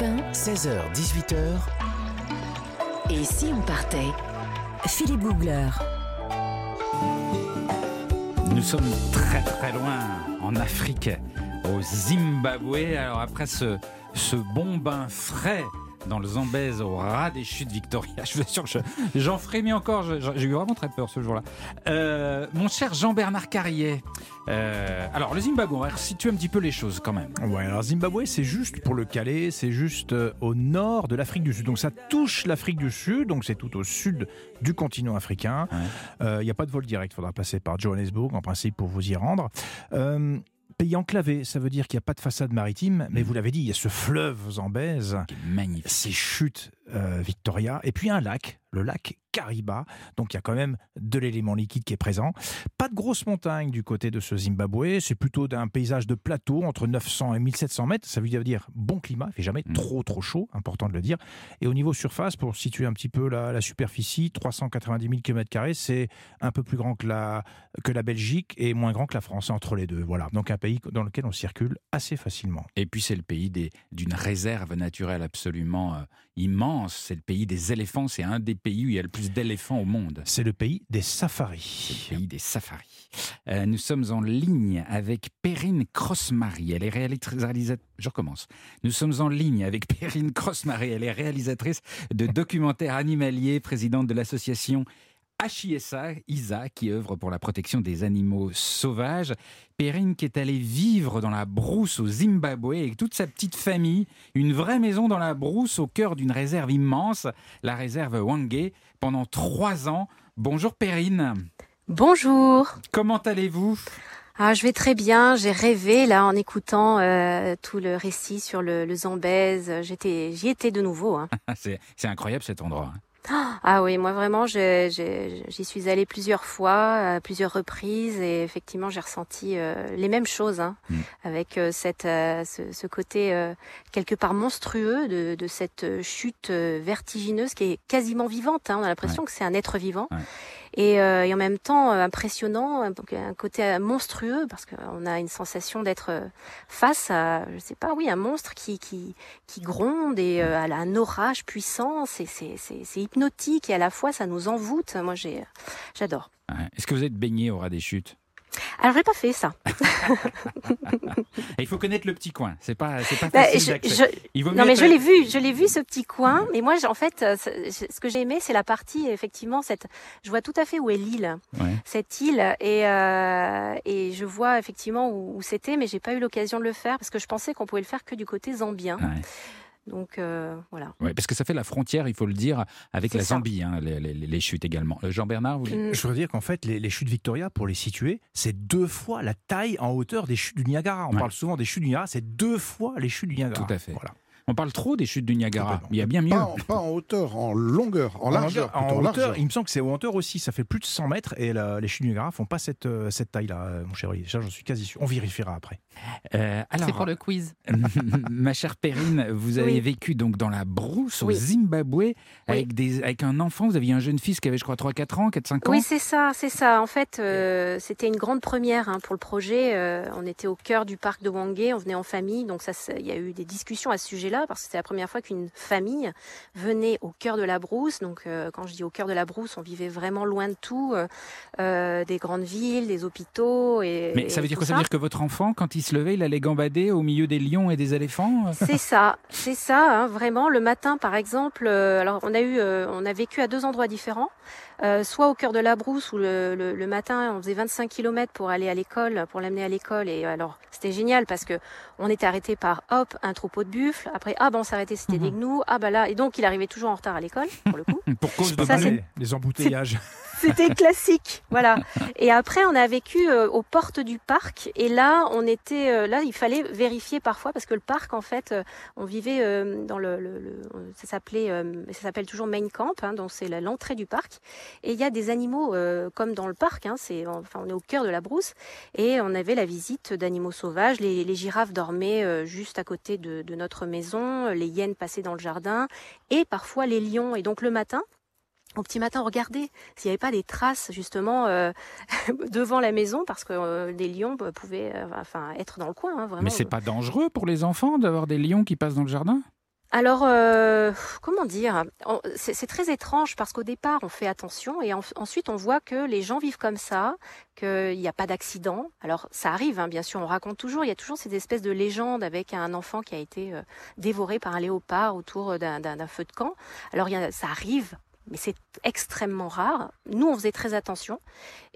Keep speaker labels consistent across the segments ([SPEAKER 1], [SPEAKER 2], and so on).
[SPEAKER 1] Europe 1, 16h-18h,
[SPEAKER 2] Et si on partait?
[SPEAKER 1] Philippe Googler.
[SPEAKER 3] Nous sommes très très loin en Afrique, au Zimbabwe. Alors après ce, ce bon bain frais dans le Zambèze au ras des chutes Victoria, je vous assure que je- j'en frémis encore, j'ai eu vraiment très peur ce jour-là. Euh, mon cher Jean-Bernard Carrier, euh, alors le Zimbabwe, on va situer un petit peu les choses quand même.
[SPEAKER 4] Ouais, alors Zimbabwe, c'est juste pour le caler, c'est juste euh, au nord de l'Afrique du Sud. Donc ça touche l'Afrique du Sud, donc c'est tout au sud du continent africain. Il n'y a pas de vol direct, il faudra passer par Johannesburg en principe pour vous y rendre. Euh, Pays enclavé, ça veut dire qu'il n'y a pas de façade maritime, mais vous l'avez dit, il y a ce fleuve Zambèze,
[SPEAKER 3] magnifique.
[SPEAKER 4] ces chutes euh, Victoria, et puis un lac, le lac Kariba. Donc il y a quand même de l'élément liquide qui est présent. De grosses montagnes du côté de ce Zimbabwe, c'est plutôt d'un paysage de plateau entre 900 et 1700 mètres. Ça veut dire bon climat, il fait jamais
[SPEAKER 3] Mm.
[SPEAKER 4] trop trop chaud, important de le dire. Et au niveau surface, pour situer un petit peu la, la superficie, 390 000 km, c'est un peu plus grand que la, que la Belgique et moins grand que la France, entre les deux. Voilà, donc un pays dans lequel on circule assez facilement.
[SPEAKER 3] Et puis c'est le pays d'une réserve naturelle absolument euh, immense. C'est le pays des éléphants. C'est un des pays où il y a le plus d'éléphants au monde.
[SPEAKER 4] C'est le pays des
[SPEAKER 3] C'est
[SPEAKER 4] safaris.
[SPEAKER 3] le pays des safaris. Euh, nous sommes en ligne avec Perrine Crossmarie. Elle est réalisatrice. Je recommence. Nous sommes en ligne avec Perrine. Elle est réalisatrice de documentaires animaliers, présidente de l'association HISA, ISA, qui œuvre pour la protection des animaux sauvages. Perrine qui est allée vivre dans la brousse au Zimbabwe avec toute sa petite famille, une vraie maison dans la brousse au cœur d'une réserve immense, la réserve Wangé, pendant trois ans. Bonjour Perrine.
[SPEAKER 5] Bonjour.
[SPEAKER 3] Comment allez-vous?
[SPEAKER 5] Ah, je vais très bien. J'ai rêvé là en écoutant euh, tout le récit sur le, le Zambèze. J'étais, j'y étais de nouveau. hein.
[SPEAKER 3] Ah, C'est c'est incroyable cet endroit.
[SPEAKER 5] Ah oui, moi vraiment, j'y suis allée plusieurs fois, à plusieurs reprises, et effectivement, j'ai ressenti euh, les mêmes choses, hein,
[SPEAKER 3] Mm.
[SPEAKER 5] avec euh, cette, euh, ce, ce côté euh, quelque part monstrueux de, de cette euh, chute vertigineuse qui est quasiment vivante. hein. On a l'impression que c'est un être vivant.
[SPEAKER 3] Ouais.
[SPEAKER 5] Et, euh, et en même temps euh, impressionnant, un, côté euh, monstrueux parce qu'on a une sensation d'être euh, face à, je sais pas, oui, un monstre qui qui qui gronde et euh, a un orage puissant. C'est c'est hypnotique et à la fois ça nous envoûte. Moi j'ai j'adore.
[SPEAKER 3] Est-ce que vous êtes baigné au ras des chutes?
[SPEAKER 5] Alors j'ai pas fait ça.
[SPEAKER 3] Il faut connaître le petit coin. C'est pas, c'est pas
[SPEAKER 5] Bah,
[SPEAKER 3] facile
[SPEAKER 5] je-
[SPEAKER 3] Il vaut
[SPEAKER 5] Non
[SPEAKER 3] mieux
[SPEAKER 5] mais
[SPEAKER 3] être-
[SPEAKER 5] je l'ai vu, je l'ai vu ce petit coin. Et moi, en fait, euh, ce ce que j'ai aimé, c'est la partie effectivement cette. Je vois tout à fait où est l'île,
[SPEAKER 3] Ouais.
[SPEAKER 5] cette île, et euh, et je vois effectivement où, où c'était, mais j'ai pas eu l'occasion de le faire parce que je pensais qu'on pouvait le faire que du côté zambien.
[SPEAKER 3] Ouais.
[SPEAKER 5] Donc euh, voilà.
[SPEAKER 3] Ouais, parce que ça fait la frontière, il faut le dire, avec la
[SPEAKER 5] ça.
[SPEAKER 3] Zambie, hein, les, les- les chutes également. Euh, Jean-Bernard, vous voulez-
[SPEAKER 5] Mm.
[SPEAKER 4] Je voudrais dire qu'en fait, les, les chutes Victoria, pour les situer, c'est deux fois la taille en hauteur des chutes du Niagara. On
[SPEAKER 3] Ouais.
[SPEAKER 4] parle souvent des chutes du Niagara, c'est deux fois les chutes du Niagara.
[SPEAKER 3] Tout à fait.
[SPEAKER 4] Voilà.
[SPEAKER 3] On parle trop des chutes du Niagara.
[SPEAKER 4] Complètement.
[SPEAKER 3] Il y a bien mieux.
[SPEAKER 6] Pas en, pas en hauteur, en longueur, en largeur.
[SPEAKER 4] en hauteur,
[SPEAKER 6] largeur.
[SPEAKER 4] il me semble que c'est en hauteur aussi. Ça fait plus de 100 mètres et la- les chutes du Niagara font pas cette, euh, cette taille-là, euh, mon cher Olivier. Ça, j'en suis quasi sûr. On vérifiera après.
[SPEAKER 3] Euh, alors,
[SPEAKER 7] C'est pour le quiz.
[SPEAKER 3] ma chère Perrine, vous avez
[SPEAKER 5] Oui.
[SPEAKER 3] vécu donc dans la brousse au
[SPEAKER 5] Oui.
[SPEAKER 3] Zimbabwe avec, des, avec un enfant. Vous aviez un jeune fils qui avait, je crois, 3-4 ans, 4-5 ans.
[SPEAKER 5] Oui, c'est ça, c'est ça. En fait, euh, c'était une grande première hein, pour le projet. Euh, on était au cœur du parc de Wangé, on venait en famille, donc ça, il y a eu des discussions à ce sujet-là parce que c'était la première fois qu'une famille venait au cœur de la brousse. Donc, euh, quand je dis au cœur de la brousse, on vivait vraiment loin de tout, euh, euh, des grandes villes, des hôpitaux et.
[SPEAKER 3] Mais ça veut dire quoi? Ça veut dire que votre enfant, quand il se levait, il allait gambader au milieu des lions et des éléphants?
[SPEAKER 5] C'est ça, c'est ça, hein, vraiment. Le matin, par exemple, euh, alors on a eu, on a vécu à deux endroits différents. Soit au cœur de la brousse où le, le, le matin on faisait 25 km pour aller à l'école, pour l'amener à l'école et alors c'était génial parce que on était arrêté par hop un troupeau de buffles, après ah ben on s'arrêtait c'était des gnous, ah bah là et donc il arrivait toujours en retard à l'école pour le coup.
[SPEAKER 3] Pour cause de
[SPEAKER 5] Ça,
[SPEAKER 4] les, les embouteillages.
[SPEAKER 5] C'était classique, voilà. Et après, on a vécu euh, aux portes du parc. Et là, on était, euh, là, il fallait vérifier parfois parce que le parc, en fait, euh, on vivait euh, dans le, le- le- ça s'appelait, euh, ça s'appelle toujours Main Camp, hein, donc c'est l'entrée du parc. Et il y a des animaux euh, comme dans le parc. Hein, c'est, enfin, on est au cœur de la brousse. Et on avait la visite d'animaux sauvages. Les, les girafes dormaient juste à côté de, de notre maison. Les hyènes passaient dans le jardin. Et parfois les lions. Et donc le matin. Au petit matin, regardez s'il n'y avait pas des traces justement euh, devant la maison parce que euh, des lions euh, pouvaient euh, enfin être dans le coin hein, vraiment.
[SPEAKER 3] Mais c'est pas dangereux pour les enfants d'avoir des lions qui passent dans le jardin?
[SPEAKER 5] Alors, euh, comment dire? C'est très étrange parce qu'au départ, on fait attention et en- ensuite, on voit que les gens vivent comme ça, qu'il n'y a pas d'accident. Alors, ça arrive, hein, bien sûr, on raconte toujours, il y a toujours cette espèce de légende avec un enfant qui a été euh, dévoré par un léopard autour d'un feu de camp. Alors, il y a- ça arrive, mais c'est extrêmement rare. Nous, on faisait très attention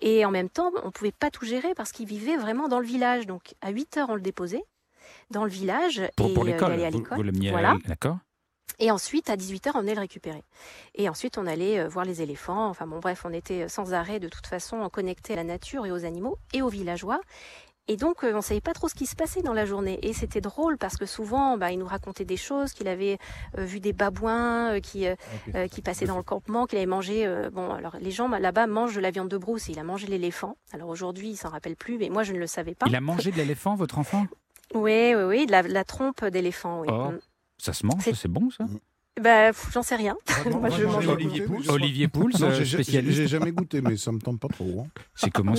[SPEAKER 5] et en même temps, on pouvait pas tout gérer parce qu'il vivait vraiment dans le village. Donc, à 8 heures, on le déposait dans le village
[SPEAKER 3] Pour, pour
[SPEAKER 5] et euh, il
[SPEAKER 3] l'école,
[SPEAKER 5] allait à l'école.
[SPEAKER 3] vous
[SPEAKER 5] Voilà.
[SPEAKER 3] D'accord?
[SPEAKER 5] Et ensuite, à 18h, on venait le récupérer. Et ensuite, on allait euh, voir les éléphants. Enfin bon, bref, on était sans arrêt de toute façon connectés à la nature et aux animaux et aux villageois. Et donc, euh, on savait pas trop ce qui se passait dans la journée. Et c'était drôle parce que souvent, bah, il nous racontait des choses, qu'il avait euh, vu des babouins euh, qui, euh, euh, qui passaient dans le campement, qu'il avait mangé. euh, bon, alors les gens là-bas mangent de la viande de brousse et il a mangé l'éléphant. Alors aujourd'hui, il s'en rappelle plus, mais moi, je ne le savais pas.
[SPEAKER 3] Il a mangé de l'éléphant, votre enfant?
[SPEAKER 5] Oui, oui, oui, de la, de la trompe d'éléphant. Oui.
[SPEAKER 3] Oh.
[SPEAKER 5] Mm.
[SPEAKER 3] Ça se mange,
[SPEAKER 5] C'est-
[SPEAKER 3] c'est bon ça
[SPEAKER 5] Bah, j'en sais rien. Moi, je
[SPEAKER 6] Vraiment,
[SPEAKER 5] mange
[SPEAKER 6] j'ai
[SPEAKER 5] Olivier
[SPEAKER 3] Olivier Pouls,
[SPEAKER 6] Non,
[SPEAKER 3] euh, spécialiste.
[SPEAKER 6] j'ai jamais goûté, mais ça me tente pas trop. hein.
[SPEAKER 3] C'est comment.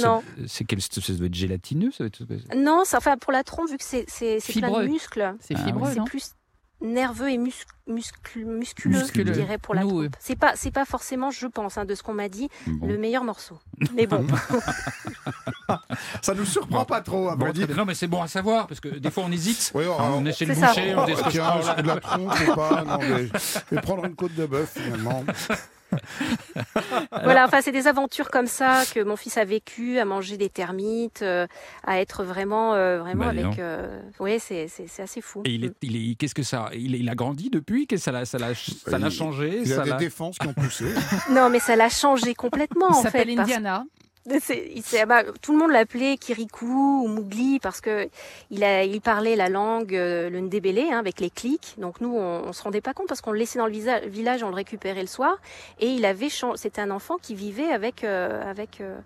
[SPEAKER 3] C'est quel ça doit être gélatineux ça doit être-
[SPEAKER 5] Non, ça, enfin, pour la trompe, vu que c'est c'est- c'est plein de muscles,
[SPEAKER 7] C'est
[SPEAKER 3] Ah
[SPEAKER 7] fibreux,
[SPEAKER 5] c'est plus nerveux et mus- muscu- musculeux,
[SPEAKER 3] Musculeux.
[SPEAKER 5] je dirais, pour la
[SPEAKER 7] Nous.
[SPEAKER 5] C'est pas, c'est pas forcément, je pense, hein, de ce qu'on m'a dit,
[SPEAKER 3] Bon.
[SPEAKER 5] le meilleur morceau. Mais bon,
[SPEAKER 6] Ça nous surprend pas trop, à
[SPEAKER 3] Bon,
[SPEAKER 6] vrai
[SPEAKER 3] très
[SPEAKER 6] dire.
[SPEAKER 3] Non, mais c'est bon à savoir, parce que des fois on hésite.
[SPEAKER 6] Oui,
[SPEAKER 3] Hein, on est chez le
[SPEAKER 5] ça.
[SPEAKER 3] boucher, on
[SPEAKER 6] Oh, tiens, de la trompe ou pas? Non, mais je vais prendre une côte de bœuf, finalement.
[SPEAKER 5] voilà, enfin, c'est des aventures comme ça que mon fils a vécu, à manger des termites, euh, à être vraiment, euh, vraiment
[SPEAKER 3] Bah,
[SPEAKER 5] avec. euh, oui, c'est c'est- c'est assez fou.
[SPEAKER 3] Et il est, il est, qu'est-ce que ça il, il a grandi depuis? Qu'est-ce que ça l'a, ça l'a, ça l'a
[SPEAKER 6] Il-
[SPEAKER 3] changé
[SPEAKER 6] Il
[SPEAKER 3] ça
[SPEAKER 6] a des
[SPEAKER 3] l'a-
[SPEAKER 6] défenses qui ont poussé.
[SPEAKER 5] Non, mais ça l'a changé complètement,
[SPEAKER 7] Il
[SPEAKER 5] en fait.
[SPEAKER 7] s'appelle
[SPEAKER 5] parce-
[SPEAKER 7] Indiana.
[SPEAKER 5] C'est- bah, tout le monde l'appelait Kirikou ou Mougli parce que il, a, il parlait la langue, euh, le ndébélé, hein, avec les clics. Donc nous, on, on se rendait pas compte parce qu'on le laissait dans le visa- village, on le récupérait le soir. Et il avait, c'était un enfant qui vivait avec euh, avec euh,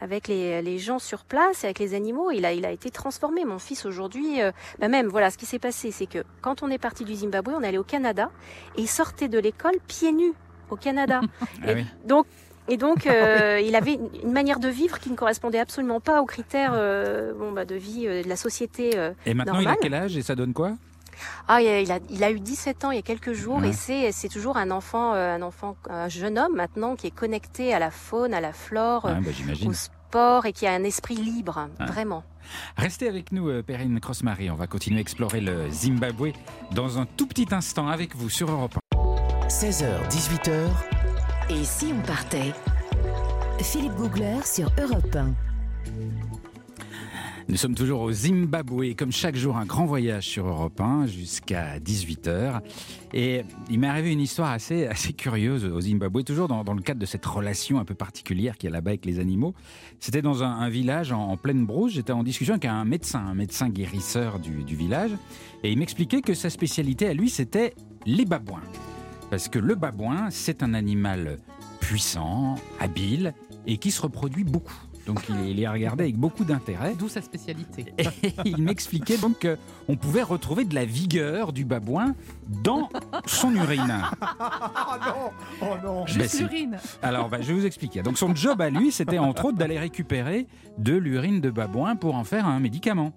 [SPEAKER 5] avec les, les gens sur place et avec les animaux. Il a il a été transformé. Mon fils aujourd'hui, euh, bah même voilà, ce qui s'est passé, c'est que quand on est parti du Zimbabwe, on allé au Canada et il sortait de l'école pieds nus au Canada.
[SPEAKER 3] Ah oui.
[SPEAKER 5] donc, et donc, euh, il avait une- manière de vivre qui ne correspondait absolument pas aux critères euh, bon, bah, de vie euh, de la société. euh.
[SPEAKER 3] Et maintenant il a quel âge et ça donne quoi?
[SPEAKER 5] Ah, il a, il a, il a eu 17 ans il y a quelques jours
[SPEAKER 3] Ouais.
[SPEAKER 5] et c'est, toujours un enfant, euh, un enfant, un jeune homme maintenant qui est connecté à la faune, à la flore,
[SPEAKER 3] Ah, bah,
[SPEAKER 5] au sport et qui a un esprit libre,
[SPEAKER 3] Ah.
[SPEAKER 5] vraiment.
[SPEAKER 3] Restez avec nous, Perrine Crossmarie. On va continuer à explorer le Zimbabwe dans un tout petit instant avec vous sur Europe
[SPEAKER 1] 16h, 18h,
[SPEAKER 2] Et si on partait?
[SPEAKER 1] Philippe Googler sur Europe 1.
[SPEAKER 3] Nous sommes toujours au Zimbabwe, comme chaque jour, un grand voyage sur Europe 1 jusqu'à 18h. Et il m'est arrivé une histoire assez, assez curieuse au Zimbabwe, toujours dans, dans le cadre de cette relation un peu particulière qu'il y a là-bas avec les animaux. C'était dans un, village en, pleine brousse. J'étais en discussion avec un médecin, un médecin guérisseur du village. Et il m'expliquait que sa spécialité à lui, c'était les babouins. Parce que le babouin, c'est un animal puissant, habile et qui se reproduit beaucoup. Donc il, y a regardé avec beaucoup d'intérêt.
[SPEAKER 7] D'où sa spécialité.
[SPEAKER 3] Et il m'expliquait donc qu'on pouvait retrouver de la vigueur du babouin dans son urine.
[SPEAKER 6] Ah non Oh non
[SPEAKER 3] Ben
[SPEAKER 7] Juste
[SPEAKER 3] si.
[SPEAKER 7] l'urine.
[SPEAKER 3] Alors, bah, je vais vous expliquer. Donc, son job à lui, c'était entre autres d'aller récupérer de l'urine de babouin pour en faire un médicament.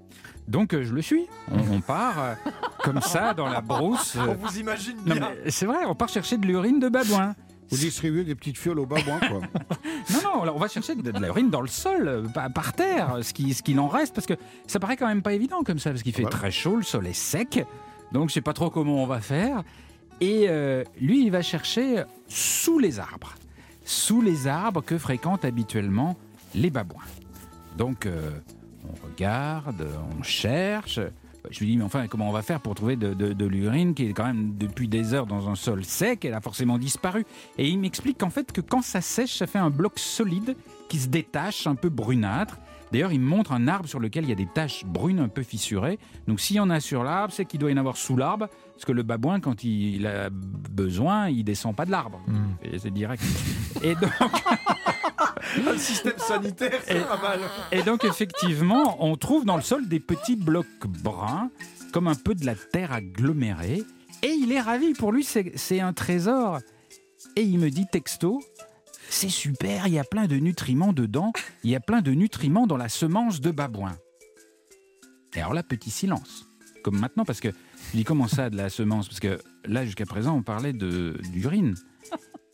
[SPEAKER 3] Donc, je le suis. On, on part euh, comme ça dans la brousse. euh.
[SPEAKER 4] On vous imagine bien.
[SPEAKER 3] c'est vrai, on part chercher de l'urine de babouin.
[SPEAKER 6] Vous distribuez des petites fioles au babouin, quoi.
[SPEAKER 3] Non, non, alors on va chercher de, de l'urine dans le sol, euh, par terre, ce qui- ce qu'il en reste, parce que ça paraît quand même pas évident comme ça, parce qu'il fait très chaud, le sol est sec, donc je sais pas trop comment on va faire. Et euh, lui, il va chercher sous les arbres, sous les arbres que fréquentent habituellement les babouins. Donc, euh, on regarde, on cherche. Je lui dis, mais enfin, comment on va faire pour trouver de, de- de l'urine qui est quand même depuis des heures dans un sol sec Elle a forcément disparu. Et il m'explique qu'en fait, que quand ça sèche, ça fait un bloc solide qui se détache, un peu brunâtre. D'ailleurs, il me montre un arbre sur lequel il y a des taches brunes un peu fissurées. Donc, s'il y en a sur l'arbre, c'est qu'il doit y en avoir sous l'arbre. Parce que le babouin, quand il a besoin, il descend pas de l'arbre. Et C'est direct. Et donc,
[SPEAKER 4] Le système sanitaire, c'est pas mal.
[SPEAKER 3] Et donc, effectivement, on trouve dans le sol des petits blocs bruns, comme un peu de la terre agglomérée. Et il est ravi. Pour lui, c'est c'est un trésor. Et il me dit texto C'est super, il y a plein de nutriments dedans. Il y a plein de nutriments dans la semence de babouin. Et alors là, petit silence. Comme maintenant, parce que Je dis comment ça, de la semence? Parce que là, jusqu'à présent, on parlait de d'urine.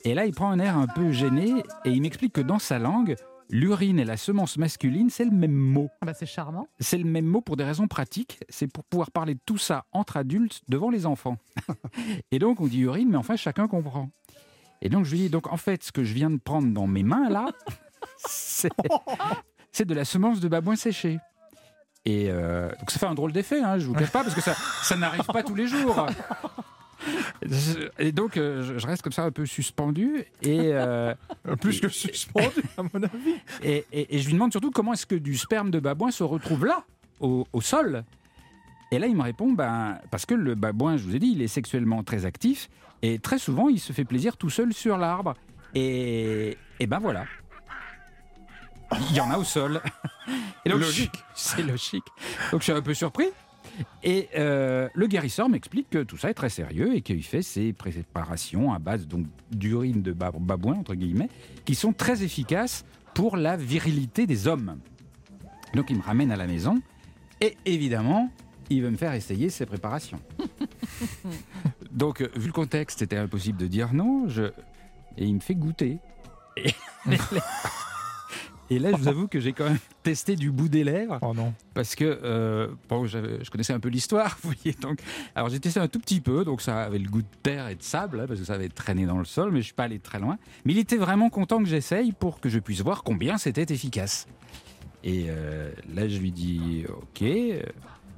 [SPEAKER 3] Et là, il prend un air un peu gêné et il m'explique que dans sa langue, l'urine et la semence masculine, c'est le même mot.
[SPEAKER 7] Ah bah, c'est charmant.
[SPEAKER 3] C'est le même mot pour des raisons pratiques. C'est pour pouvoir parler de tout ça entre adultes devant les enfants. et donc, on dit urine, mais enfin, chacun comprend. Et donc, je lui dis, donc, en fait, ce que je viens de prendre dans mes mains, là, c'est de la semence de babouin séché. Et euh, donc, ça fait un drôle d'effet, hein, je vous cache pas, parce que ça, ça n'arrive pas tous les jours. Et donc, euh, je- reste comme ça un peu suspendu. Et, euh,
[SPEAKER 4] Plus que suspendu, à mon avis.
[SPEAKER 3] et, et- et je lui demande surtout comment est-ce que du sperme de babouin se retrouve là, au, au sol. Et là, il me répond, ben, parce que le babouin, je vous ai dit, il est sexuellement très actif. Et très souvent, il se fait plaisir tout seul sur l'arbre. Et, et ben voilà. Il y en a au sol. Et donc,
[SPEAKER 4] Logique.
[SPEAKER 3] C'est logique. Donc je suis un peu surpris. Et euh, le guérisseur m'explique que tout ça est très sérieux et qu'il fait ses préparations à base donc d'urine de bab- babouin entre guillemets, qui sont très efficaces pour la virilité des hommes. Donc il me ramène à la maison et évidemment il veut me faire essayer ses préparations. donc euh, vu le contexte, c'était impossible de dire non. Je... Et il me fait goûter. Et, et là, je vous avoue que j'ai quand même testé du bout des lèvres
[SPEAKER 4] Oh non.
[SPEAKER 3] parce que euh, bon, je connaissais un peu l'histoire, vous voyez. Donc, alors j'ai testé un tout petit peu, donc ça avait le goût de terre et de sable, hein, parce que ça avait traîné dans le sol, mais je suis pas allé très loin. Mais il était vraiment content que j'essaye pour que je puisse voir combien c'était efficace. Et euh, là, je lui dis, ok, euh,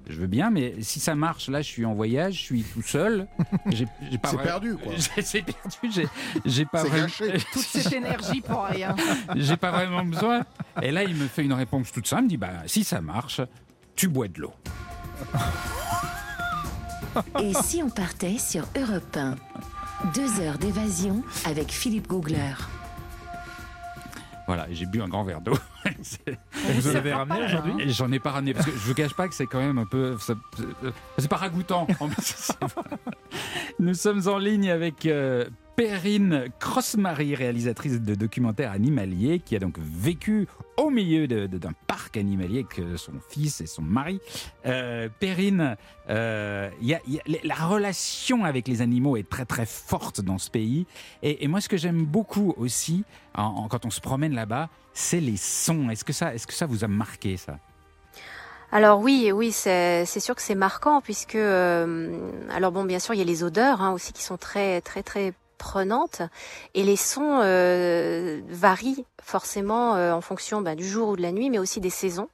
[SPEAKER 3] je veux bien, mais si ça marche, là, je suis en voyage, je suis tout seul. J'ai j'ai pas
[SPEAKER 6] C'est perdu, quoi.
[SPEAKER 3] J'ai- C'est perdu. j'ai- J'ai pas
[SPEAKER 6] C'est
[SPEAKER 3] vraiment-
[SPEAKER 6] gâché.
[SPEAKER 7] Toute cette énergie pour rien.
[SPEAKER 3] j'ai pas vraiment besoin. Et là, il me fait une réponse toute simple. Il me dit, bah, si ça marche, tu bois de l'eau.
[SPEAKER 2] Et si on partait sur Europe 1 Deux heures d'évasion avec Philippe Googler.
[SPEAKER 3] Voilà, j'ai bu un grand verre d'eau.
[SPEAKER 4] Vous en avez ramené aujourd'hui
[SPEAKER 3] Et J'en ai pas ramené parce que je vous cache pas que c'est quand même un peu. ça- C'est pas ragoûtant. Nous sommes en ligne avec euh, Perrine Crossmarie, réalisatrice de documentaires animaliers, qui a donc vécu au milieu d'un parc animalier avec son fils et son mari. Euh, Perrine, euh, la relation avec les animaux est très très forte dans ce pays. Et, moi, ce que j'aime beaucoup aussi, quand on se promène là-bas, c'est les sons. Est-ce que ça, est-ce que ça vous a marqué ça?
[SPEAKER 5] Alors oui, oui, c'est c'est sûr que c'est marquant puisque euh, alors bon, bien sûr, il y a les odeurs hein, aussi qui sont très très très et les sons euh, varient forcément euh, en fonction ben, du jour ou de la nuit, mais aussi des saisons.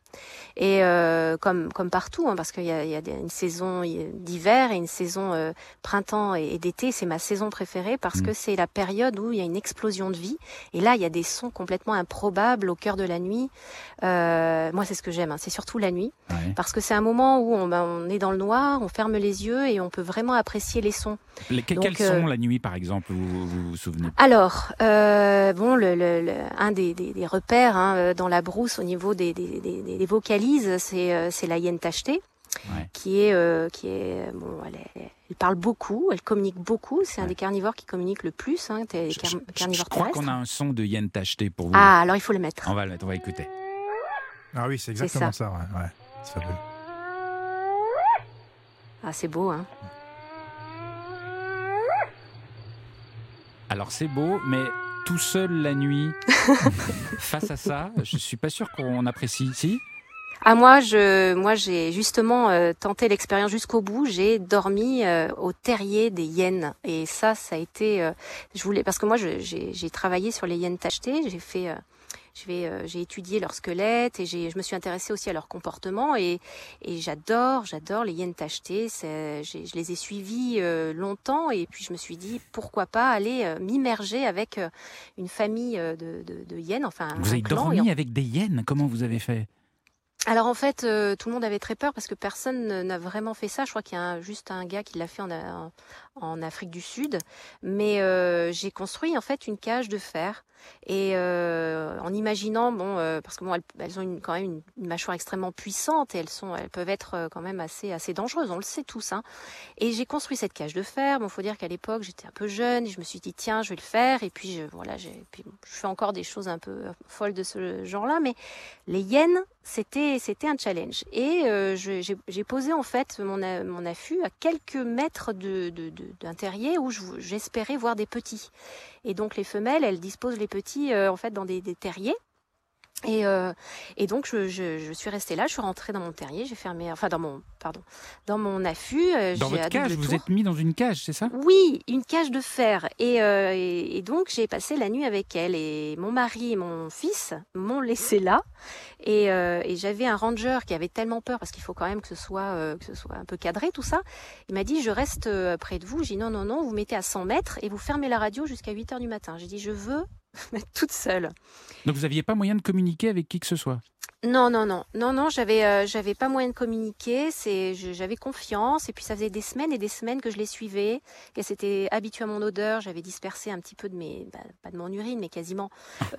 [SPEAKER 5] Et euh, comme comme partout, hein, parce qu'il y a, y a une saison d'hiver et une saison euh, printemps et, et d'été, c'est ma saison préférée parce
[SPEAKER 3] Mm.
[SPEAKER 5] que c'est la période où il y a une explosion de vie. Et là, il y a des sons complètement improbables au cœur de la nuit. Euh, moi, c'est ce que j'aime. hein, c'est surtout la nuit
[SPEAKER 3] Ouais.
[SPEAKER 5] parce que c'est un moment où on, ben, on est dans le noir, on ferme les yeux et on peut vraiment apprécier les sons.
[SPEAKER 3] Les- que-
[SPEAKER 5] Donc,
[SPEAKER 3] Quels sont
[SPEAKER 5] euh,
[SPEAKER 3] la nuit, par exemple, vous vous, vous souvenez?
[SPEAKER 5] Alors, euh, bon, le, le- le- un des, des- des repères hein, euh, dans la brousse au niveau des, des- des- des- c'est euh, c'est la hyène tachetée,
[SPEAKER 3] Ouais.
[SPEAKER 5] qui est euh, qui est bon, elle, est- elle parle beaucoup, elle communique beaucoup. C'est un des carnivores qui communique le plus, hein,
[SPEAKER 3] Je,
[SPEAKER 5] car-
[SPEAKER 3] je- je crois qu'on a un son de hyène tacheté pour vous.
[SPEAKER 5] Ah, alors il faut le mettre.
[SPEAKER 3] On va le mettre, on va écouter.
[SPEAKER 4] Ah oui, c'est exactement ça. ouais, ouais. C'est fabuleux.
[SPEAKER 5] Ah, c'est beau, hein.
[SPEAKER 3] Alors c'est beau, mais tout seul la nuit, face à ça, je suis pas sûr qu'on apprécie. Si?
[SPEAKER 5] Ah moi je moi j'ai justement euh, tenté l'expérience jusqu'au bout. J'ai dormi euh, au terrier des hyènes et ça ça a été euh, je voulais parce que moi j'ai j'ai travaillé sur les hyènes tachetées. J'ai fait euh, je vais, euh, j'ai étudié leur squelette et j'ai, je me suis intéressée aussi à leur comportement et, et j'adore, j'adore les hyènes tachetées. Je les ai suivies euh, longtemps et puis je me suis dit pourquoi pas aller m'immerger avec une famille de, de, de hyènes, enfin un
[SPEAKER 3] Vous avez
[SPEAKER 5] clan.
[SPEAKER 3] dormi avec des hyènes Comment vous avez fait?
[SPEAKER 5] Alors en fait, euh, tout le monde avait très peur parce que personne ne- n'a vraiment fait ça. Je crois qu'il y a un- juste un gars qui l'a fait en, en- Afrique du Sud. Mais euh, j'ai construit en fait une cage de fer Et euh, en imaginant, bon, euh, parce que bon, elles, ont quand même une, mâchoire extrêmement puissante et elles sont, elles peuvent être quand même assez, assez dangereuses. On le sait tous. Hein. Et j'ai construit cette cage de fer. Bon, faut dire qu'à l'époque, j'étais un peu jeune et je me suis dit tiens, je vais le faire. Et puis je, voilà, j'ai, puis je fais encore des choses un peu folles de ce genre-là, mais les hyènes, c'était, c'était un challenge. Et j'ai, posé en fait mon, mon affût à quelques mètres de- d'un terrier où je- j'espérais voir des petits. Et donc les femelles, elles disposent les petits euh, en fait dans des, des terriers. Et, euh, et donc je, je, je suis restée là, je suis rentrée dans mon terrier, j'ai fermé, enfin dans mon, pardon, dans mon affût. euh,
[SPEAKER 3] Dans
[SPEAKER 5] j'ai
[SPEAKER 3] votre cage, vous êtes mis dans une cage, c'est ça?
[SPEAKER 5] Oui, une cage de fer. Et, euh, et, et donc, j'ai passé la nuit avec elle. Et mon mari et mon fils m'ont laissé là. Et, euh, et j'avais un ranger qui avait tellement peur, parce qu'il faut quand même que ce soit, euh, que ce soit un peu cadré, tout ça. Il m'a dit, je reste euh, près de vous. J'ai dit, non, non, non, vous mettez à 100 mètres et vous fermez la radio jusqu'à 8 heures du matin. J'ai dit, je veux être toute seule.
[SPEAKER 3] Donc vous n'aviez pas moyen de communiquer avec qui que ce soit?
[SPEAKER 5] Non, non, non, non, non, j'avais, euh, j'avais pas moyen de communiquer. C'est, j'avais confiance. Et puis ça faisait des semaines et des semaines que je les suivais. Qu'elle s'était habituée à mon odeur. J'avais dispersé un petit peu de mes, bah, pas de mon urine, mais quasiment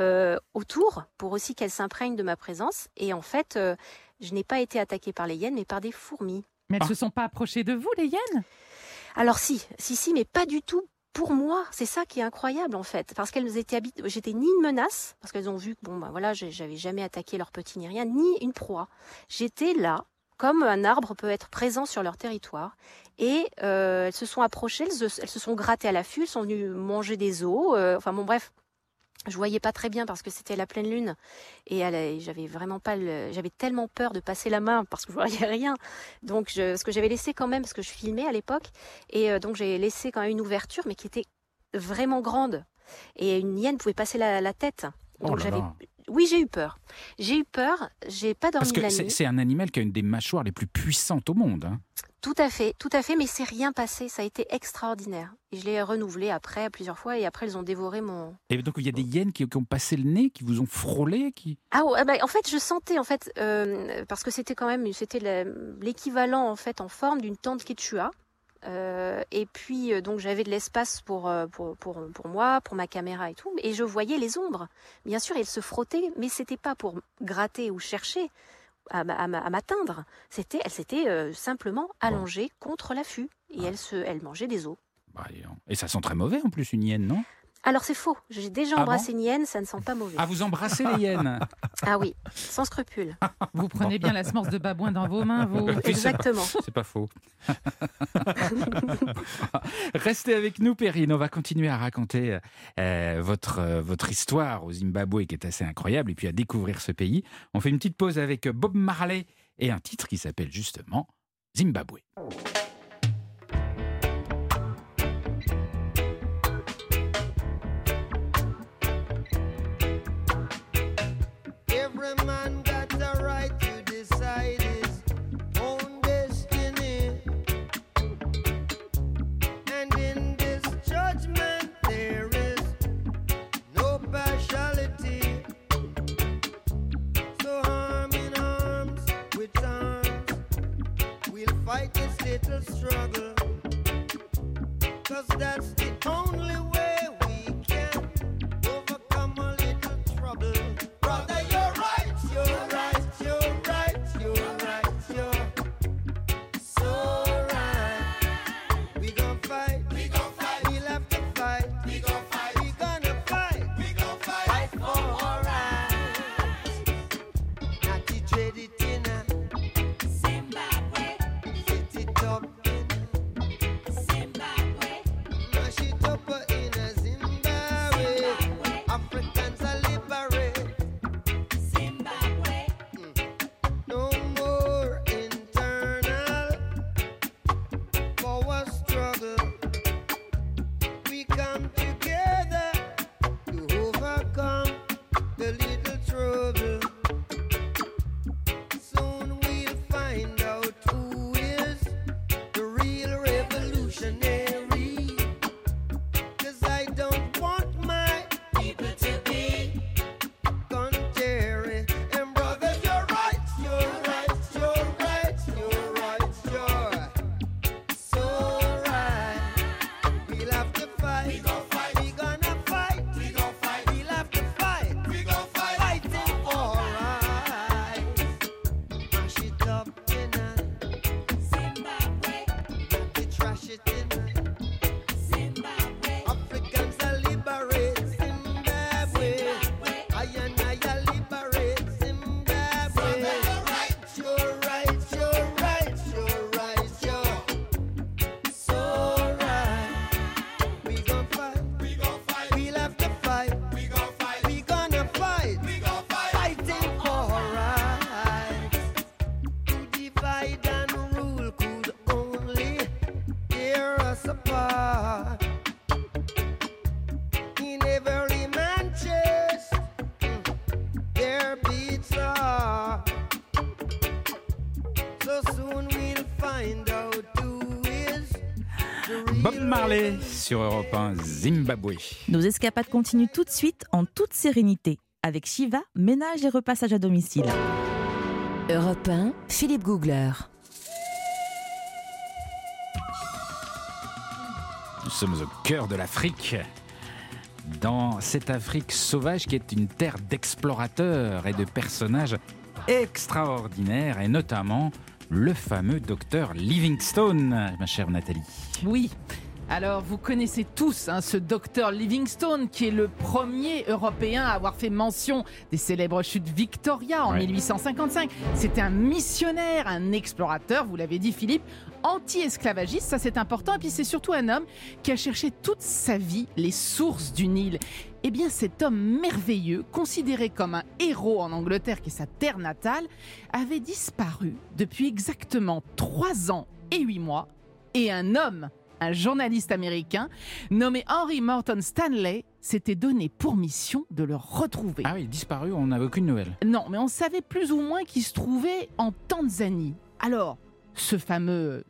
[SPEAKER 5] euh, autour, pour aussi qu'elle s'imprègne de ma présence. Et en fait, euh, je n'ai pas été attaquée par les hyènes, mais par des fourmis.
[SPEAKER 7] Mais elles
[SPEAKER 3] Ah.
[SPEAKER 7] se sont pas approchées de vous, les hyènes?
[SPEAKER 5] Alors si, si, si, mais pas du tout pour moi. C'est ça qui est incroyable en fait, parce qu'elles étaient habituées. J'étais ni une menace, parce qu'elles ont vu que bon, bah voilà, j'avais jamais attaqué leur petit ni rien, ni une proie. J'étais là, comme un arbre peut être présent sur leur territoire, et euh, elles se sont approchées, elles, elles se sont grattées à l'affût, elles sont venues manger des os. euh, enfin bon, bref. Je voyais pas très bien parce que c'était la pleine lune et j'avais vraiment pas le, j'avais tellement peur de passer la main parce que je voyais rien. Donc je, ce que j'avais laissé quand même parce que je filmais à l'époque et euh, donc j'ai laissé quand même une ouverture, mais qui était vraiment grande. Et une hyène pouvait passer la, la tête.
[SPEAKER 3] Oh
[SPEAKER 5] Donc j'avais. Oui, j'ai eu peur. J'ai eu peur. J'ai pas dormi
[SPEAKER 3] Parce que
[SPEAKER 5] la
[SPEAKER 3] c'est
[SPEAKER 5] nuit.
[SPEAKER 3] c'est un animal qui a une des mâchoires les plus puissantes au monde. hein.
[SPEAKER 5] Tout à fait, tout à fait. Mais c'est rien passé. Ça a été extraordinaire. Et je l'ai renouvelé après plusieurs fois. Et après, elles ont dévoré mon.
[SPEAKER 3] Et donc il y a des hyènes qui, qui ont passé le nez, qui vous ont frôlé, qui...
[SPEAKER 5] Ah, ouais, bah, en fait, je sentais en fait euh, parce que c'était quand même c'était l'équivalent en fait en forme d'une tente quechua. Euh, et puis euh, donc j'avais de l'espace pour, euh, pour pour pour moi, pour ma caméra et tout, et je voyais les ombres. Bien sûr, elles se frottaient, mais c'était pas pour gratter ou chercher à, à m'a- à m'atteindre. C'était elles s'étaient simplement allongées contre l'affût et elles se elles mangeaient des os.
[SPEAKER 3] Bah, et ça sent très mauvais en plus, une hyène, non?
[SPEAKER 5] Alors c'est faux. J'ai déjà
[SPEAKER 3] Ah
[SPEAKER 5] embrassé une hyène, ça ne sent pas mauvais.
[SPEAKER 3] Ah, vous embrassez les hyènes
[SPEAKER 5] Ah oui, sans scrupule.
[SPEAKER 7] Vous prenez bien la semence de babouin dans vos mains, vous.
[SPEAKER 3] C'est-
[SPEAKER 5] Exactement.
[SPEAKER 3] C'est pas faux. Restez avec nous, Perrine. On va continuer à raconter euh, votre, euh, votre histoire au Zimbabwe qui est assez incroyable et puis à découvrir ce pays. On fait une petite pause avec Bob Marley et un titre qui s'appelle justement Zimbabwe.
[SPEAKER 8] Apart. In every man's chest, their beats are. So soon we'll find out who is the real
[SPEAKER 3] Bob Marley sur Europe 1, Zimbabwe.
[SPEAKER 9] Nos escapades continuent tout de suite en toute sérénité avec Shiva, ménage et repassage à domicile.
[SPEAKER 2] Europe 1, Philippe Googler.
[SPEAKER 3] Sommes au cœur de l'Afrique. Dans cette Afrique sauvage qui est une terre d'explorateurs et de personnages extraordinaires, et notamment le fameux docteur Livingstone, ma chère Nathalie.
[SPEAKER 7] Oui. Alors, vous connaissez tous hein, ce docteur Livingstone, qui est le premier Européen à avoir fait mention des célèbres chutes Victoria en
[SPEAKER 3] Ouais.
[SPEAKER 7] 1855. C'était un missionnaire, un explorateur, vous l'avez dit Philippe, anti-esclavagiste, ça c'est important. Et puis c'est surtout un homme qui a cherché toute sa vie les sources du Nil. Eh bien, cet homme merveilleux, considéré comme un héros en Angleterre, qui est sa terre natale, avait disparu depuis exactement trois ans et huit mois. Et un homme, un journaliste américain, nommé Henry Morton Stanley, s'était donné pour mission de le retrouver.
[SPEAKER 3] Ah oui, disparu, on n'avait aucune nouvelle.
[SPEAKER 7] Non, mais on savait plus ou moins qu'il se trouvait en Tanzanie. Alors, ce fameux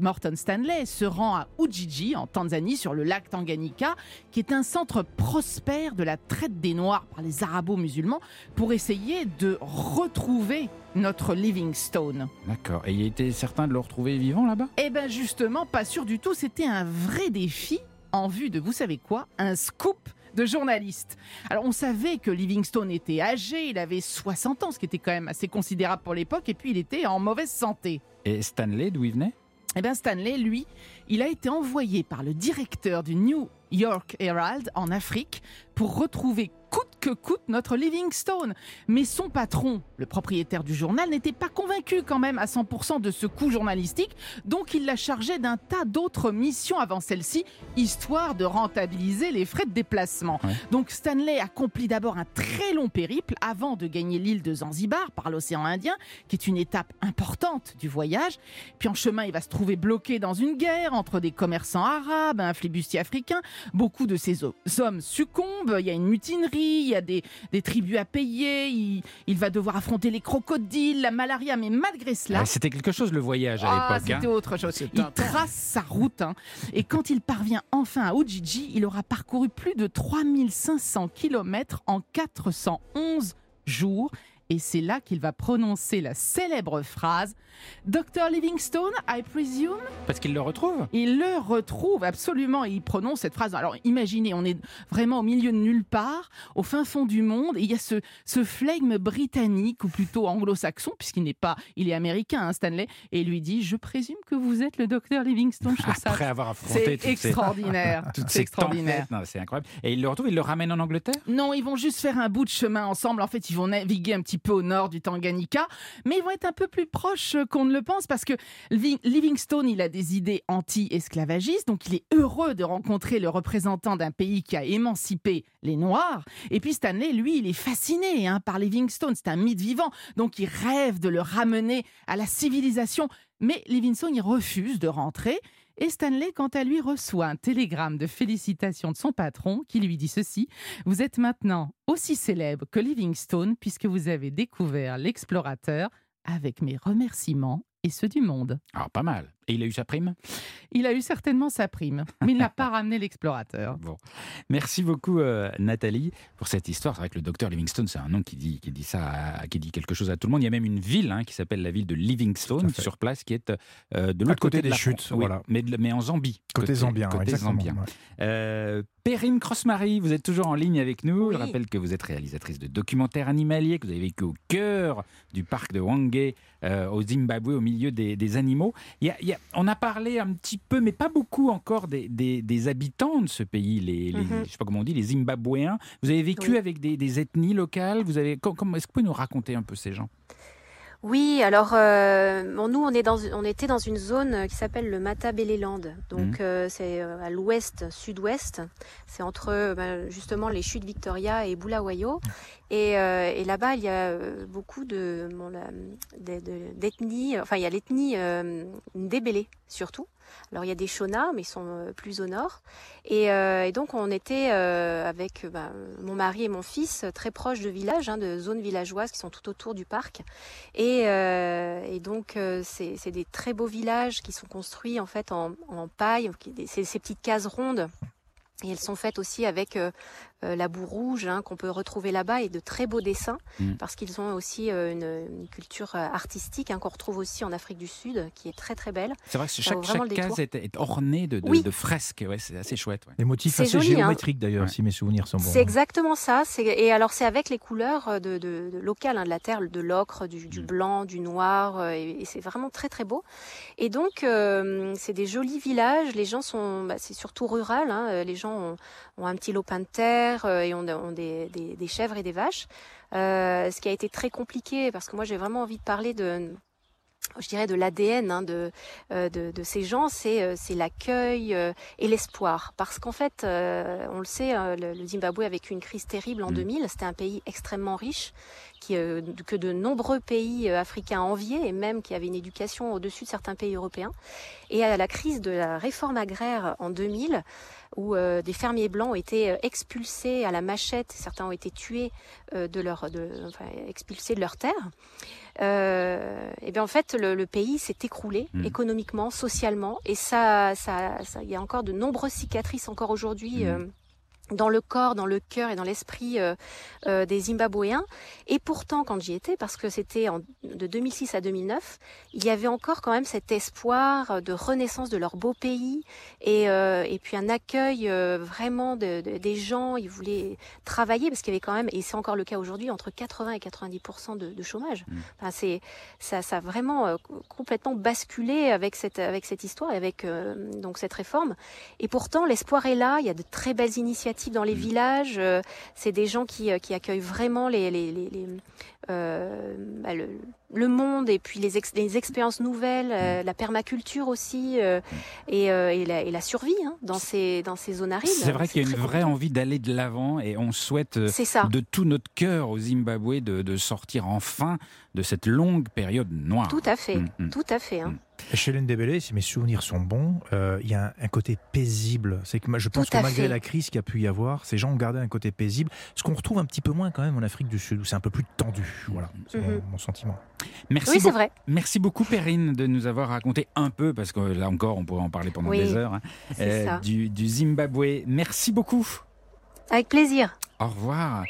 [SPEAKER 7] Morton Stanley se rend à Ujiji, en Tanzanie, sur le lac Tanganyika, qui est un centre prospère de la traite des Noirs par les arabo-musulmans, pour essayer de retrouver notre Livingstone.
[SPEAKER 3] D'accord. Et il était certain de le retrouver vivant là-bas?
[SPEAKER 7] Eh ben justement, pas sûr du tout, c'était un vrai défi en vue de, vous savez quoi, un scoop de journaliste. Alors on savait que Livingstone était âgé, il avait 60 ans, ce qui était quand même assez considérable pour l'époque, et puis il était en mauvaise santé.
[SPEAKER 3] Et Stanley, d'où il venait?
[SPEAKER 7] Eh bien Stanley, lui, il a été envoyé par le directeur du New York Herald en Afrique pour retrouver coûte que coûte notre Livingstone. Mais son patron, le propriétaire du journal, n'était pas convaincu quand même à 100% de ce coup journalistique, donc il l'a chargé d'un tas d'autres missions avant celle-ci, histoire de rentabiliser les frais de déplacement.
[SPEAKER 3] Ouais.
[SPEAKER 7] Donc Stanley accomplit d'abord un très long périple avant de gagner l'île de Zanzibar par l'océan Indien, qui est une étape importante du voyage. Puis en chemin, il va se trouver bloqué dans une guerre entre des commerçants arabes, un flibustier africain. Beaucoup de ces ho- hommes succombent, il y a une mutinerie, il y a des, des tribus à payer, il, il va devoir affronter les crocodiles, la malaria, mais malgré cela...
[SPEAKER 3] Ah, C'était quelque chose le voyage à
[SPEAKER 7] Ah,
[SPEAKER 3] l'époque. hein.
[SPEAKER 7] c'était autre chose. Il trace sa route. hein. Et quand il parvient enfin à Ujiji, il aura parcouru plus de 3500 km en 411 jours. Et c'est là qu'il va prononcer la célèbre phrase Dr. Livingstone, I presume?
[SPEAKER 3] Parce qu'il le retrouve
[SPEAKER 7] il le retrouve absolument et il prononce cette phrase. Alors imaginez, on est vraiment au milieu de nulle part, au fin fond du monde, et il y a ce, ce flegme britannique, ou plutôt anglo-saxon, puisqu'il n'est pas, il est américain, hein, Stanley, et il lui dit Je présume que vous êtes le docteur Livingstone. Je ça-
[SPEAKER 3] Après avoir affronté
[SPEAKER 7] C'est
[SPEAKER 3] ces-
[SPEAKER 7] extraordinaire.
[SPEAKER 3] toutes
[SPEAKER 7] C'est
[SPEAKER 3] ces
[SPEAKER 7] extraordinaire.
[SPEAKER 3] C'est incroyable. Et il le retrouve, il le ramène en Angleterre?
[SPEAKER 7] Non, ils vont juste faire un bout de chemin ensemble. En fait, ils vont naviguer un petit peu au nord du Tanganyika, mais ils vont être un peu plus proches qu'on ne le pense parce que Livi- Livingstone, il a des idées anti-esclavagistes, donc il est heureux de rencontrer le représentant d'un pays qui a émancipé les Noirs. Et puis Stanley, lui, il est fasciné hein, par Livingstone, c'est un mythe vivant, donc il rêve de le ramener à la civilisation. Mais Livingstone, il refuse de rentrer. Et Stanley, quant à lui, reçoit un télégramme de félicitations de son patron qui lui dit ceci Vous êtes maintenant aussi célèbre que Livingstone puisque vous avez découvert l'explorateur avec mes remerciements et ceux du monde.
[SPEAKER 3] Alors, pas mal. Et il a eu sa prime?
[SPEAKER 7] Il a eu certainement sa prime, mais il n'a pas ramené l'explorateur.
[SPEAKER 3] Bon. Merci beaucoup, euh, Nathalie, pour cette histoire. C'est vrai que le docteur Livingstone, c'est un nom qui dit, qui dit ça, à- qui dit quelque chose à tout le monde. Il y a même une ville hein, qui s'appelle la ville de Livingstone sur place, qui est euh, de l'autre
[SPEAKER 4] côté
[SPEAKER 3] côté, de
[SPEAKER 4] des
[SPEAKER 3] la
[SPEAKER 4] chutes.
[SPEAKER 3] Oui,
[SPEAKER 4] voilà.
[SPEAKER 3] mais, de- mais en Zambie.
[SPEAKER 4] Côté, Zambien,
[SPEAKER 3] côté
[SPEAKER 4] exactement.
[SPEAKER 3] Zambien.
[SPEAKER 4] ouais.
[SPEAKER 3] Euh, Perrine Crossmarie, vous êtes toujours en ligne avec nous. Je rappelle que vous êtes réalisatrice de documentaires animaliers, que vous avez vécu au cœur du parc de Hwange, euh, au Zimbabwe, au milieu des, des animaux. Il y a- il y a- on a parlé un petit peu, mais pas beaucoup encore, des, des- des habitants de ce pays, les, les-
[SPEAKER 5] Mhm.
[SPEAKER 3] je sais pas comment on dit, les Zimbabwéens. Vous avez vécu
[SPEAKER 5] Oui.
[SPEAKER 3] avec des, des ethnies locales? Vous avez, est-ce que vous pouvez nous raconter un peu ces gens?
[SPEAKER 5] Oui, alors euh, bon, nous on est dans on était dans une zone euh, qui s'appelle le Matabeleland. Donc
[SPEAKER 3] Mhm.
[SPEAKER 5] euh, c'est à l'ouest sud-ouest. C'est entre ben, justement les chutes Victoria et Bulawayo. Et, euh, et là-bas il y a beaucoup de bon, de- d'ethnies. Enfin il y a l'ethnie euh, Ndébélé surtout. Alors il y a des Shona, mais ils sont euh, plus au nord. Et, euh, et donc on était euh, avec euh, bah, mon mari et mon fils euh, très proches de villages, hein, de zones villageoises qui sont tout autour du parc. Et, euh, et donc c'est des très beaux villages qui sont construits en fait en, en paille, c'est ces petites cases rondes. Et elles sont faites aussi avec euh, euh, la boue rouge hein, qu'on peut retrouver là-bas et de très beaux dessins
[SPEAKER 3] Mm.
[SPEAKER 5] parce qu'ils ont aussi euh, une, une culture artistique hein, qu'on retrouve aussi en Afrique du Sud qui est très très belle.
[SPEAKER 3] C'est vrai que chaque, chaque case est, est ornée de, de-
[SPEAKER 5] Oui.
[SPEAKER 3] de fresques. Ouais, c'est assez chouette. ouais.
[SPEAKER 4] Des motifs assez
[SPEAKER 5] joli, hein.
[SPEAKER 4] géométriques d'ailleurs,
[SPEAKER 3] Ouais.
[SPEAKER 4] si mes souvenirs sont bons.
[SPEAKER 5] C'est exactement ça. Et alors c'est avec les couleurs de, de, de locales hein, de la terre, de l'ocre, du, du
[SPEAKER 3] Mm.
[SPEAKER 5] blanc, du noir, et, et c'est vraiment très très beau. Et donc euh, c'est des jolis villages. Les gens sont, bah, c'est surtout rural. Les gens ont, ont un petit lopin de terre euh, et ont, ont des, des, des chèvres et des vaches. Euh, ce qui a été très compliqué parce que moi j'ai vraiment envie de parler de je dirais de l'ADN hein, de, euh, de, de ces gens, c'est l'accueil et l'espoir. Parce qu'en fait, on le sait, euh, le, le Zimbabwe a vécu une crise terrible en
[SPEAKER 3] Mm.
[SPEAKER 5] 2000. C'était un pays extrêmement riche, qui, que de nombreux pays africains enviaient, et même qui avait une éducation au-dessus de certains pays européens. Et à la crise de la réforme agraire en 2000, où euh, des fermiers blancs ont été euh, expulsés à la machette, certains ont été tués euh, de leur, de, enfin, expulsés de leur terre. Euh, et bien en fait, le, le pays s'est écroulé
[SPEAKER 3] Mm.
[SPEAKER 5] économiquement, socialement, et ça, ça, ça, il y a encore de nombreuses cicatrices encore aujourd'hui.
[SPEAKER 3] Mm.
[SPEAKER 5] Euh, dans le corps, dans le cœur et dans l'esprit euh, euh, des Zimbabwéens. Et pourtant, quand j'y étais, parce que c'était de 2006 à 2009, il y avait encore quand même cet espoir de renaissance de leur beau pays et, euh, et puis un accueil euh, vraiment de, de- des gens. Ils voulaient travailler parce qu'il y avait quand même, et c'est encore le cas aujourd'hui, entre 80 et 90 de, de chômage.
[SPEAKER 3] Mm.
[SPEAKER 5] Enfin, c'est ça, ça a vraiment euh, complètement basculé avec cette avec cette histoire et avec euh, donc cette réforme. Et pourtant, l'espoir est là. Il y a de très belles initiatives dans les
[SPEAKER 3] Mm.
[SPEAKER 5] villages. euh, c'est des gens qui, euh, qui accueillent vraiment les, les, les, les, euh, bah, le, le monde et puis les, ex- les expériences nouvelles, euh,
[SPEAKER 3] Mm.
[SPEAKER 5] la permaculture aussi euh, et, et, la, et la survie hein, dans ces dans ces zones arides.
[SPEAKER 3] C'est vrai qu'il y a une vraie
[SPEAKER 5] compliqué.
[SPEAKER 3] envie d'aller de l'avant et on souhaite
[SPEAKER 5] ça.
[SPEAKER 3] de tout notre cœur au Zimbabwe de, de sortir enfin de cette longue période noire.
[SPEAKER 5] Tout à fait.
[SPEAKER 3] Mm, mm.
[SPEAKER 5] Tout à fait. Hein.
[SPEAKER 3] Mm.
[SPEAKER 4] Chez l'NDBL, si mes souvenirs sont bons, euh, il y a un, un côté paisible. C'est que je pense que malgré
[SPEAKER 5] fait.
[SPEAKER 4] la crise qu'il y a pu y avoir, ces gens ont gardé un côté paisible, ce qu'on retrouve un petit peu moins quand même en Afrique du Sud, où c'est un peu plus tendu. Voilà, c'est mon,
[SPEAKER 5] Mhm.
[SPEAKER 4] mon sentiment.
[SPEAKER 3] Merci,
[SPEAKER 5] Oui, c'est
[SPEAKER 3] beaucoup,
[SPEAKER 5] vrai.
[SPEAKER 3] merci beaucoup Perrine de nous avoir raconté un peu, parce que là encore on pourrait en parler pendant
[SPEAKER 5] Oui,
[SPEAKER 3] des heures, hein,
[SPEAKER 5] C'est ça.
[SPEAKER 3] du, du Zimbabwe. Merci beaucoup.
[SPEAKER 5] Avec plaisir.
[SPEAKER 3] Au revoir.